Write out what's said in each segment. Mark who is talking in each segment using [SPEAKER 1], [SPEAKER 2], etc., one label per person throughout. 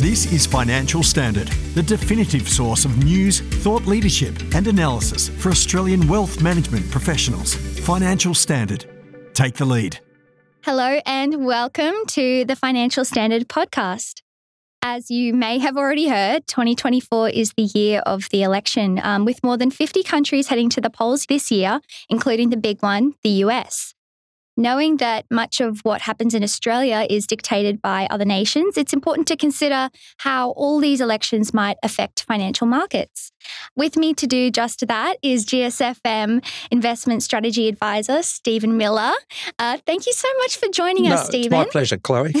[SPEAKER 1] This is Financial Standard, the definitive source of news, thought leadership, and analysis for Australian wealth management professionals. Financial Standard. Take the lead.
[SPEAKER 2] Hello, and welcome to the Financial Standard podcast. As you may have already heard, 2024 is the year of the election, um, with more than 50 countries heading to the polls this year, including the big one, the US. Knowing that much of what happens in Australia is dictated by other nations, it's important to consider how all these elections might affect financial markets. With me to do just that is GSFM Investment Strategy Advisor Stephen Miller. Uh, thank you so much for joining
[SPEAKER 3] no,
[SPEAKER 2] us, Stephen.
[SPEAKER 3] It's my pleasure, Chloe.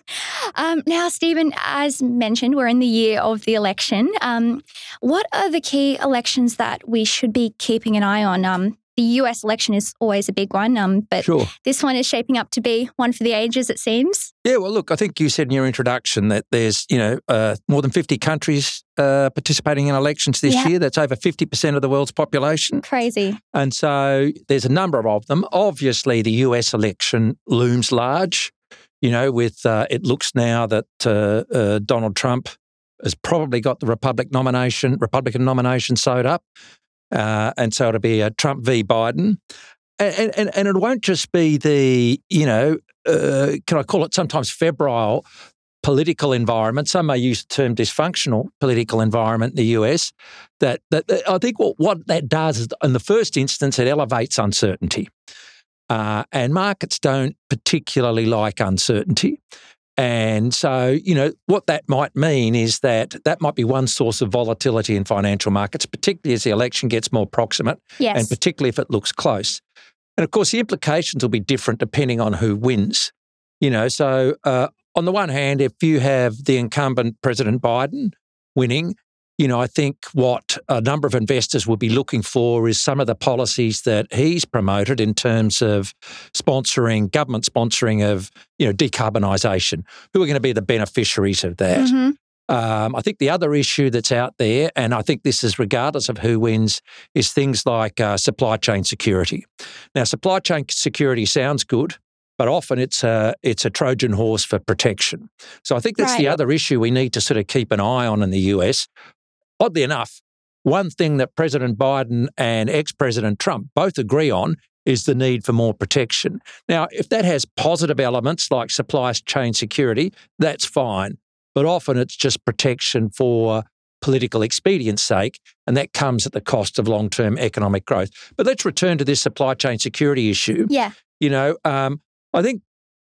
[SPEAKER 2] um, now, Stephen, as mentioned, we're in the year of the election. Um, what are the key elections that we should be keeping an eye on? Um, the US election is always a big one, um, but
[SPEAKER 3] sure.
[SPEAKER 2] this one is shaping up to be one for the ages, it seems.
[SPEAKER 3] Yeah, well, look, I think you said in your introduction that there's, you know, uh, more than 50 countries uh, participating in elections this
[SPEAKER 2] Yeah.
[SPEAKER 3] year. That's over 50% of the world's population.
[SPEAKER 2] Crazy.
[SPEAKER 3] And so there's a number of them. Obviously, the US election looms large. You know, with uh, it looks now that uh, uh, Donald Trump has probably got the Republic nomination, Republican nomination sewed up, uh, and so it'll be a Trump v Biden, and and, and it won't just be the you know, uh, can I call it sometimes febrile political environment. Some may use the term dysfunctional political environment in the US. That, that, that I think what, what that does is, in the first instance, it elevates uncertainty. Uh, and markets don't particularly like uncertainty. And so, you know, what that might mean is that that might be one source of volatility in financial markets, particularly as the election gets more proximate
[SPEAKER 2] Yes.
[SPEAKER 3] and particularly if it looks close. And of course, the implications will be different depending on who wins. You know, so uh, on the one hand, if you have the incumbent President Biden winning, you know, I think what a number of investors will be looking for is some of the policies that he's promoted in terms of sponsoring, government sponsoring of, you know, decarbonisation. Who are going to be the beneficiaries of that?
[SPEAKER 2] Mhm.
[SPEAKER 3] Um, I think the other issue that's out there, and I think this is regardless of who wins, is things like uh, supply chain security. Now, supply chain security sounds good, but often it's a it's a Trojan horse for protection. So I think that's the other issue we need to sort of keep an eye on in the US. Oddly enough, one thing that President Biden and ex-President Trump both agree on is the need for more protection. Now, if that has positive elements like supply chain security, that's fine but often it's just protection for political expedience sake, and that comes at the cost of long term economic growth. But let's return to this supply chain security issue.
[SPEAKER 2] Yeah.
[SPEAKER 3] You know, um, I think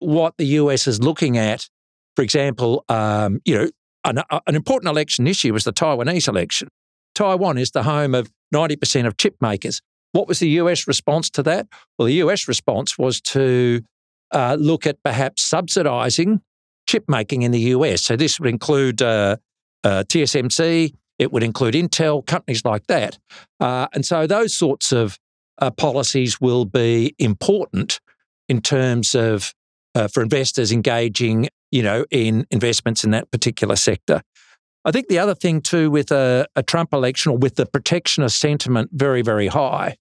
[SPEAKER 3] what the US is looking at, for example, um, you know, an, an important election this year was the Taiwanese election. Taiwan is the home of 90% of chip makers. What was the US response to that? Well, the US response was to uh, look at perhaps subsidizing chip making in the US. So this would include uh, uh, TSMC, it would include Intel, companies like that. Uh, and so those sorts of uh, policies will be important in terms of uh, for investors engaging, you know, in investments in that particular sector. I think the other thing too, with a, a Trump election or with the protectionist sentiment very, very high,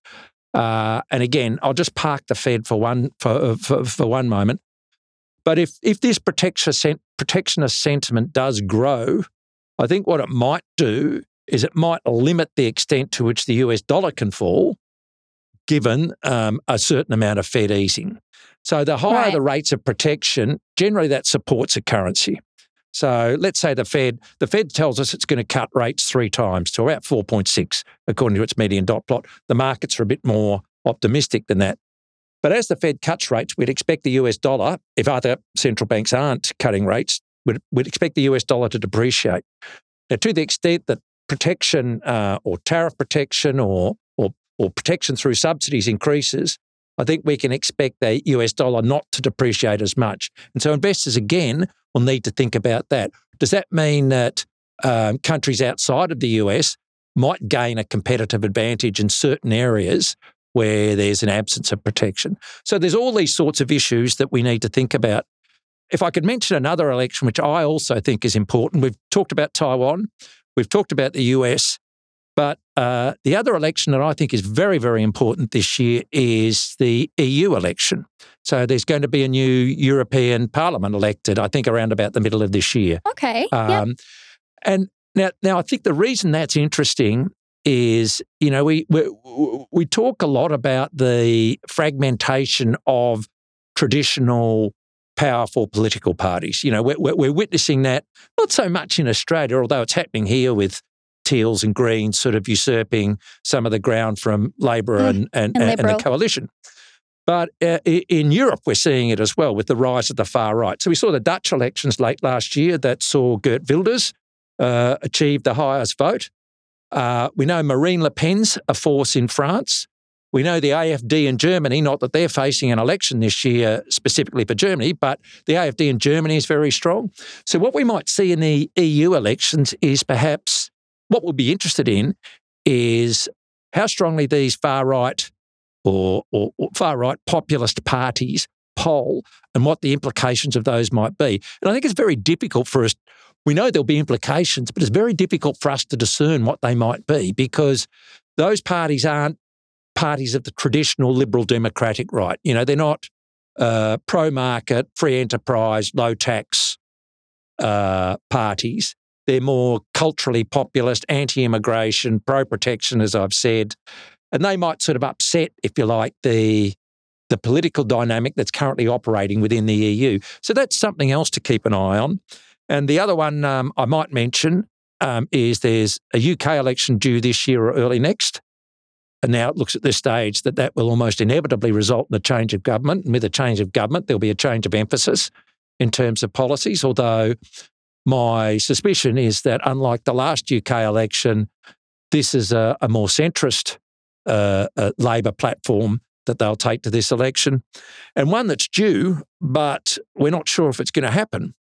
[SPEAKER 3] uh, and again, I'll just park the Fed for one for, for, for one moment. But if if this protectionist protectionist sentiment does grow, I think what it might do is it might limit the extent to which the US dollar can fall, given um, a certain amount of Fed easing. So the higher
[SPEAKER 2] Right.
[SPEAKER 3] the rates of protection, generally that supports a currency. So let's say the Fed, the Fed tells us it's going to cut rates three times to about 4.6, according to its median dot plot. The markets are a bit more optimistic than that. But as the Fed cuts rates, we'd expect the US dollar, if other central banks aren't cutting rates, we'd, we'd expect the US dollar to depreciate. Now, to the extent that protection uh, or tariff protection or, or, or protection through subsidies increases, I think we can expect the US dollar not to depreciate as much. And so investors, again, will need to think about that. Does that mean that um, countries outside of the US might gain a competitive advantage in certain areas where there's an absence of protection? So there's all these sorts of issues that we need to think about. If I could mention another election, which I also think is important, we've talked about Taiwan, we've talked about the US. Uh, the other election that I think is very, very important this year is the EU election. So there's going to be a new European Parliament elected, I think, around about the middle of this year.
[SPEAKER 2] Okay. Um, yep.
[SPEAKER 3] And now, now I think the reason that's interesting is, you know, we, we we talk a lot about the fragmentation of traditional powerful political parties. You know, we're, we're witnessing that not so much in Australia, although it's happening here with Teals and Greens sort of usurping some of the ground from Labor mm, and, and, and, and, the coalition. But uh, in Europe, we're seeing it as well with the rise of the far right. So we saw the Dutch elections late last year that saw Geert Wilders uh, achieve the highest vote. Uh, we know Marine Le Pen's a force in France. We know the AFD in Germany, not that they're facing an election this year specifically for Germany, but the AFD in Germany is very strong. So, what we might see in the EU elections is perhaps what we'll be interested in is how strongly these far right or, or, or far right populist parties poll and what the implications of those might be. And I think it's very difficult for us. We know there'll be implications, but it's very difficult for us to discern what they might be because those parties aren't parties of the traditional liberal democratic right. You know, they're not uh, pro market, free enterprise, low tax uh, parties. They're more culturally populist, anti immigration, pro protection, as I've said. And they might sort of upset, if you like, the, the political dynamic that's currently operating within the EU. So that's something else to keep an eye on. And the other one um, I might mention um, is there's a UK election due this year or early next. And now it looks at this stage that that will almost inevitably result in a change of government. And with a change of government, there'll be a change of emphasis in terms of policies, although my suspicion is that, unlike the last UK election, this is a, a more centrist uh, uh, Labor platform that they'll take to this election. And one that's due, but we're not sure if it's going to happen,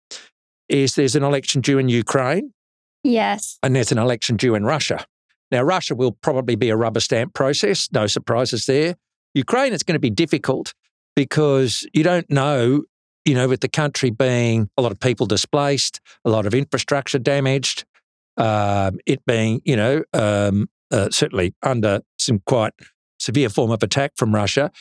[SPEAKER 3] is there's an election due in Ukraine.
[SPEAKER 2] Yes.
[SPEAKER 3] And there's an election due in Russia. Now, Russia will probably be a rubber stamp process, no surprises there. Ukraine, it's going to be difficult because you don't know you know, with the country being a lot of people displaced, a lot of infrastructure damaged, um, it being, you know, um, uh, certainly under some quite severe form of attack from Russia,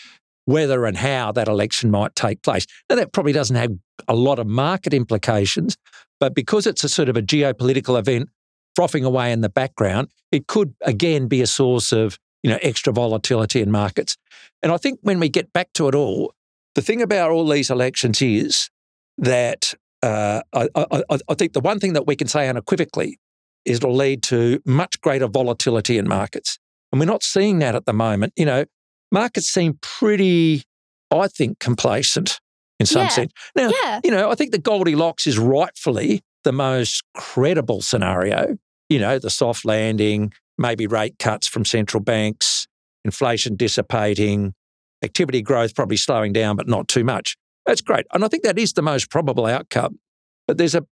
[SPEAKER 3] whether and how that election might take place. Now, that probably doesn't have a lot of market implications, but because it's a sort of a geopolitical event frothing away in the background, it could again be a source of you know extra volatility in markets. And I think when we get back to it all, the thing about all these elections is that uh, I, I, I, think the one thing that we can say unequivocally is it'll lead to much greater volatility in markets. And we're not seeing that at the moment. You know, markets seem pretty, I think, complacent in some
[SPEAKER 2] yeah.
[SPEAKER 3] sense. Now,
[SPEAKER 2] yeah.
[SPEAKER 3] you know, I think the Goldilocks is rightfully the most credible scenario. You know, the soft landing, maybe rate cuts from central banks, inflation dissipating, activity growth probably slowing down, but not too much. That's great. And I think that is the most probable outcome. But there's a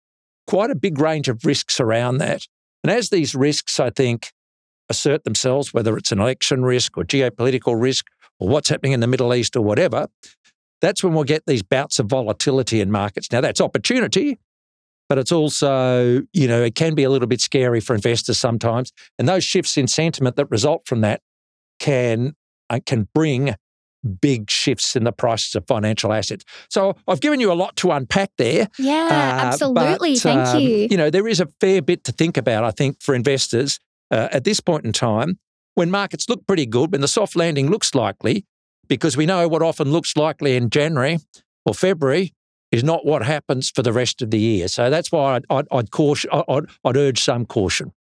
[SPEAKER 3] quite a big range of risks around that. And as these risks, I think, assert themselves, whether it's an election risk or geopolitical risk or what's happening in the Middle East or whatever, that's when we'll get these bouts of volatility in markets. Now, that's opportunity, but it's also, you know, it can be a little bit scary for investors sometimes. And those shifts in sentiment that result from that can, uh, can bring big shifts in the prices of financial assets. So I've given you a lot to unpack there.
[SPEAKER 2] Yeah, uh, absolutely. But, Thank um, you.
[SPEAKER 3] You know, there is a fair bit to think about, I think, for investors uh, at this point in time when markets look pretty good, when the soft landing looks likely, because we know what often looks likely in January or February is not what happens for the rest of the year. So that's why I'd, I'd, I'd caution, I'd, I'd urge some caution.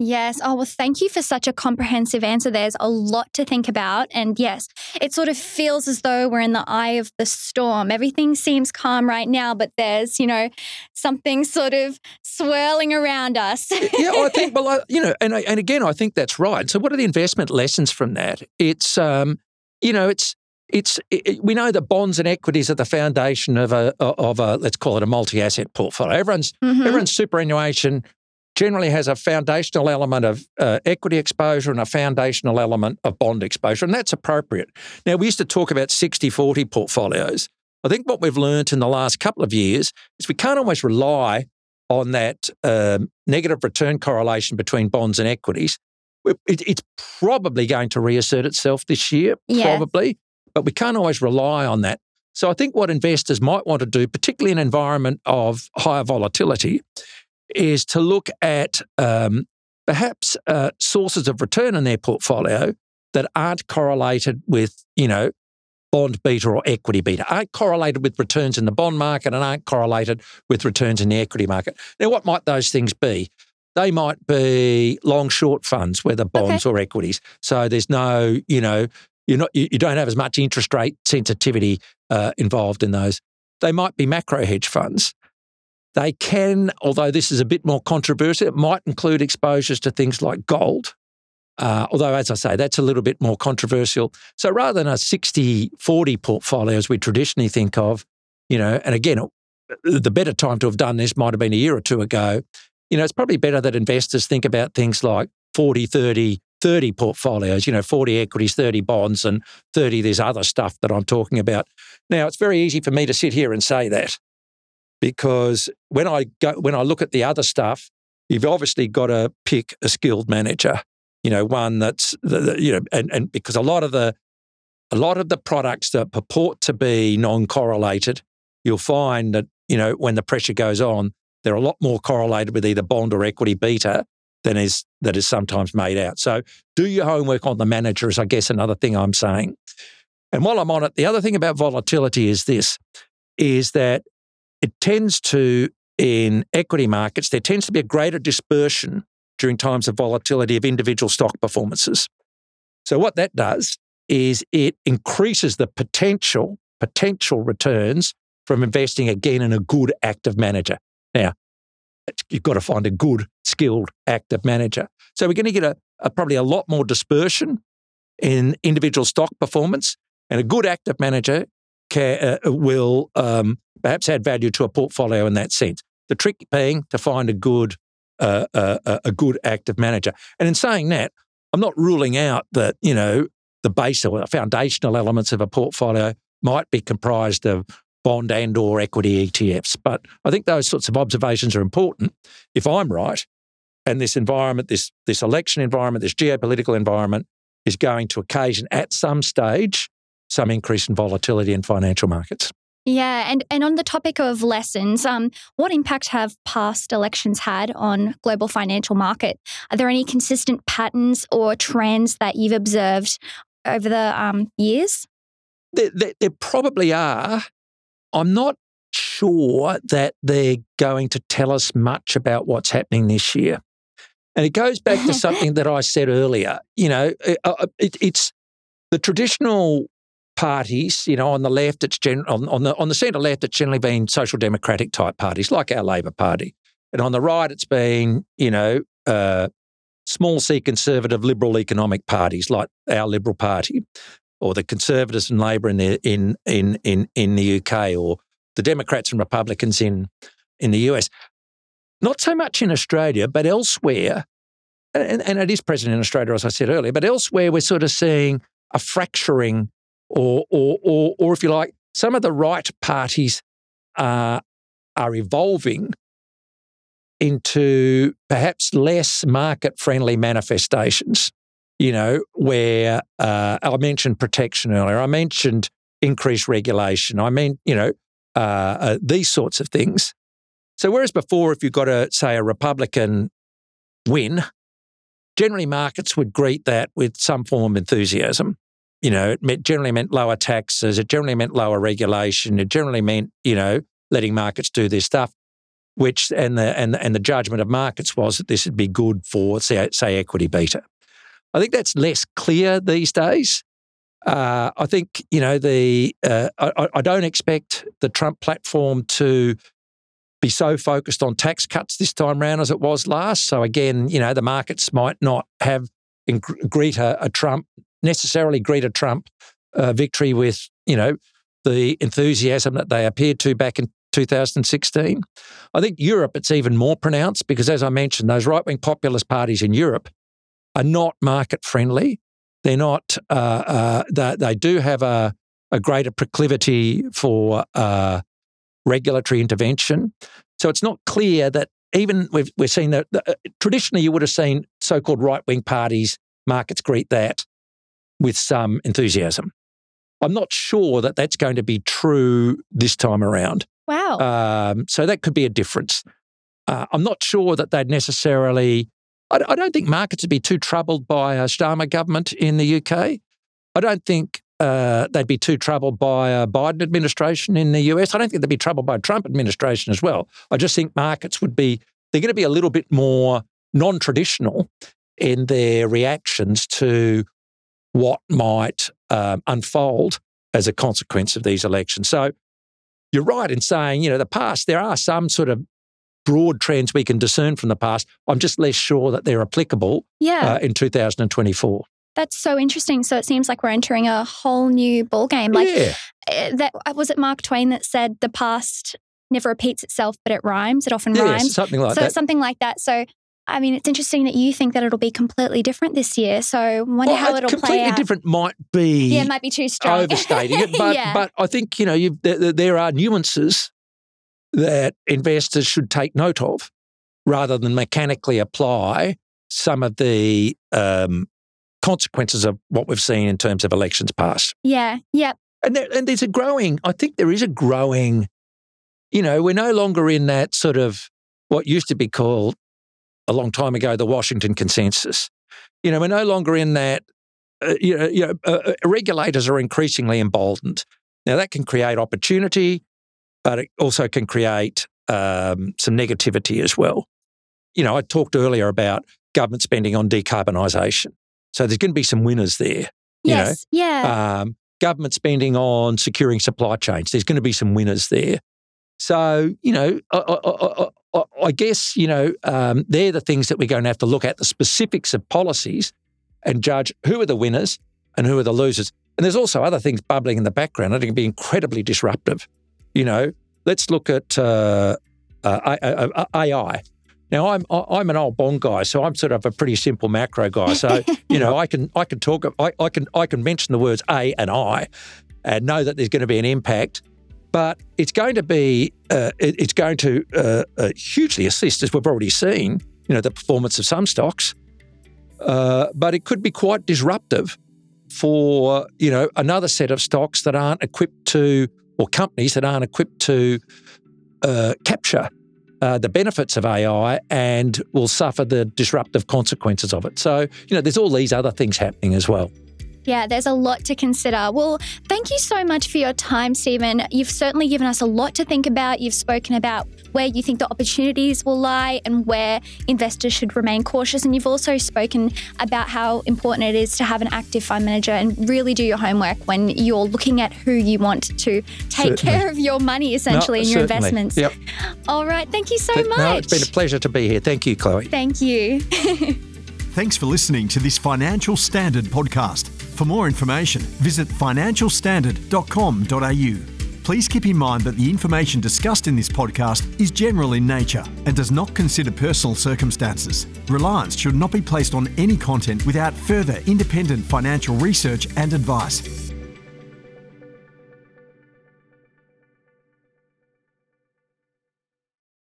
[SPEAKER 2] Yes. Oh, well, thank you for such a comprehensive answer. There's a lot to think about. And yes, it sort of feels as though we're in the eye of the storm. Everything seems calm right now, but there's, you know, something sort of swirling around us.
[SPEAKER 3] yeah, I think, well, you know, and, and again, I think that's right. So, what are the investment lessons from that? It's, um, you know, it's, it's it, we know that bonds and equities are the foundation of a of a let's call it a multi-asset portfolio. Everyone's mm-hmm. everyone's superannuation generally has a foundational element of uh, equity exposure and a foundational element of bond exposure, and that's appropriate. Now, we used to talk about 60 40 portfolios. I think what we've learned in the last couple of years is we can't always rely on that um, negative return correlation between bonds and equities it, it's probably going to reassert itself this year,
[SPEAKER 2] Yeah.
[SPEAKER 3] probably, but we can't always rely on that. So I think what investors might want to do, particularly in an environment of higher volatility, is to look at um, perhaps uh, sources of return in their portfolio that aren't correlated with, you know, bond beta or equity beta, aren't correlated with returns in the bond market and aren't correlated with returns in the equity market. Now, what might those things be? They might be long short funds, whether bonds or equities. So there's no, you know, you're not, you, you don't have as much interest rate sensitivity uh, involved in those. They might be macro hedge funds. They can, although this is a bit more controversial, it might include exposures to things like gold. Uh, although, as I say, that's a little bit more controversial. So rather than a 60 40 portfolio as we traditionally think of, you know, and again, the better time to have done this might have been a year or two ago. You know, it's probably better that investors think about things like 40, 30, 30 portfolios, you know, 40 equities, 30 bonds, and 30 there's other stuff that I'm talking about. Now, it's very easy for me to sit here and say that because when I go when I look at the other stuff, you've obviously got to pick a skilled manager, you know, one that's you know, and, and because a lot of the a lot of the products that purport to be non-correlated, you'll find that you know when the pressure goes on, they're a lot more correlated with either bond or equity beta than is that is sometimes made out. So do your homework on the manager is, I guess, another thing I'm saying. And while I'm on it, the other thing about volatility is this: is that it tends to in equity markets there tends to be a greater dispersion during times of volatility of individual stock performances. So what that does is it increases the potential potential returns from investing again in a good active manager. Now, you've got to find a good, skilled active manager. So we're going to get a, a probably a lot more dispersion in individual stock performance, and a good active manager can, uh, will um, perhaps add value to a portfolio in that sense. The trick being to find a good uh, uh, a good active manager. And in saying that, I'm not ruling out that you know the base or the foundational elements of a portfolio might be comprised of bond and or equity ETFs. But I think those sorts of observations are important. If I'm right, and this environment, this this election environment, this geopolitical environment is going to occasion at some stage some increase in volatility in financial markets.
[SPEAKER 2] Yeah, and, and on the topic of lessons, um, what impact have past elections had on global financial market? Are there any consistent patterns or trends that you've observed over the um, years?
[SPEAKER 3] There, there, there probably are. I'm not sure that they're going to tell us much about what's happening this year. And it goes back to something that I said earlier. You know, it, it, it's the traditional parties. You know, on the left, it's gen- on, on the on the centre left, it's generally been social democratic type parties like our Labor Party, and on the right, it's been you know uh, small c conservative liberal economic parties like our Liberal Party, or the Conservatives and Labor in the in in in in the UK, or the Democrats and Republicans in in the US. Not so much in Australia, but elsewhere, and, and it is present in Australia, as I said earlier, but elsewhere we're sort of seeing a fracturing, or or or, or if you like, some of the right parties are are evolving into perhaps less market friendly manifestations. You know, where uh, I mentioned protection earlier, I mentioned increased regulation, I mean, you know, uh, uh, these sorts of things. So, whereas before, if you've got a, say, a Republican win, generally markets would greet that with some form of enthusiasm. You know, it meant, generally meant lower taxes, it generally meant lower regulation, it generally meant, you know, letting markets do their stuff, which, and the, and, and the judgment of markets was that this would be good for, say, say equity beta. I think that's less clear these days. Uh, I think you know the. Uh, I, I, don't expect the Trump platform to be so focused on tax cuts this time round as it was last. So again, you know, the markets might not have greet a, a Trump necessarily greet a Trump uh, victory with you know the enthusiasm that they appeared to back in 2016. I think Europe it's even more pronounced because, as I mentioned, those right wing populist parties in Europe are not market friendly. They're not. Uh, uh, they, they, do have a, a greater proclivity for uh, regulatory intervention. So it's not clear that even we've, we're seeing that uh, traditionally you would have seen so called right wing parties, markets greet that with some enthusiasm. I'm not sure that that's going to be true this time around.
[SPEAKER 2] Wow.
[SPEAKER 3] Um, so that could be a difference. Uh, I'm not sure that they'd necessarily. I, I, don't think markets would be too troubled by a Starmer government in the UK. I don't think uh, they'd be too troubled by a Biden administration in the US. I don't think they'd be troubled by a Trump administration as well. I just think markets would be. They're going to be a little bit more non-traditional in their reactions to what might um, unfold as a consequence of these elections. So you're right in saying, you know, the past, there are some sort of broad trends we can discern from the past. I'm just less sure that they're applicable
[SPEAKER 2] yeah.
[SPEAKER 3] uh, in 2024.
[SPEAKER 2] That's so interesting. So it seems like we're entering a whole new ball game. Like
[SPEAKER 3] yeah.
[SPEAKER 2] uh, that was it Mark Twain that said the past never repeats itself, but it rhymes. It often
[SPEAKER 3] Yes,
[SPEAKER 2] rhymes.
[SPEAKER 3] something like
[SPEAKER 2] so
[SPEAKER 3] that.
[SPEAKER 2] something like that. So I mean, it's interesting that you think that it'll be completely different this year. So I wonder
[SPEAKER 3] Well,
[SPEAKER 2] how it'll
[SPEAKER 3] completely
[SPEAKER 2] play out.
[SPEAKER 3] different might be
[SPEAKER 2] Yeah, it might be too strong.
[SPEAKER 3] overstating it, but
[SPEAKER 2] yeah.
[SPEAKER 3] but I think you know there, there are nuances that investors should take note of, rather than mechanically apply some of the um, consequences of what we've seen in terms of elections past.
[SPEAKER 2] yeah, Yep.
[SPEAKER 3] And there, and there's a growing. I think there is a growing. You know, we're no longer in that sort of what used to be called a long time ago the Washington Consensus. You know, we're no longer in that. Uh, you know, you know uh, uh, regulators are increasingly emboldened. Now that can create opportunity, but it also can create um, some negativity as well. You know, I talked earlier about government spending on decarbonisation. So there's going to be some winners there. You know,
[SPEAKER 2] yes, yeah.
[SPEAKER 3] um, government spending on securing supply chains. There's going to be some winners there. So, you know, I, I, I, guess, you know, um, they're the things that we're going to have to look at the specifics of policies and judge who are the winners and who are the losers. And there's also other things bubbling in the background. Think it'd be incredibly disruptive. You know, let's look at uh, uh, uh, AI. Now I'm I'm an old bond guy, so I'm sort of a pretty simple macro guy. So you know I can I can talk I, I can I can mention the words A and I, and know that there's going to be an impact. But it's going to be uh, it, it's going to uh, uh, hugely assist, as we've already seen. You know the performance of some stocks, uh, but it could be quite disruptive for you know another set of stocks that aren't equipped to or companies that aren't equipped to uh, capture uh, the benefits of AI and will suffer the disruptive consequences of it. So, you know, there's all these other things happening as well.
[SPEAKER 2] Yeah, there's a lot to consider. Well, thank you so much for your time, Stephen. You've certainly given us a lot to think about. You've spoken about where you think the opportunities will lie and where investors should remain cautious. And you've also spoken about how important it is to have an active fund manager and really do your homework when you're looking at who you want to take
[SPEAKER 3] Certainly.
[SPEAKER 2] care of your money, essentially,
[SPEAKER 3] No,
[SPEAKER 2] and your
[SPEAKER 3] certainly.
[SPEAKER 2] investments.
[SPEAKER 3] Yep.
[SPEAKER 2] All right. Thank you so
[SPEAKER 3] Th-
[SPEAKER 2] much.
[SPEAKER 3] No, it's been a pleasure to be here. Thank you, Chloe.
[SPEAKER 2] Thank you.
[SPEAKER 1] Thanks for listening to this Financial Standard podcast. For more information, visit financialstandard.com.au. Please keep in mind that the information discussed in this podcast is general in nature and does not consider personal circumstances. Reliance should not be placed on any content without further independent financial research and advice.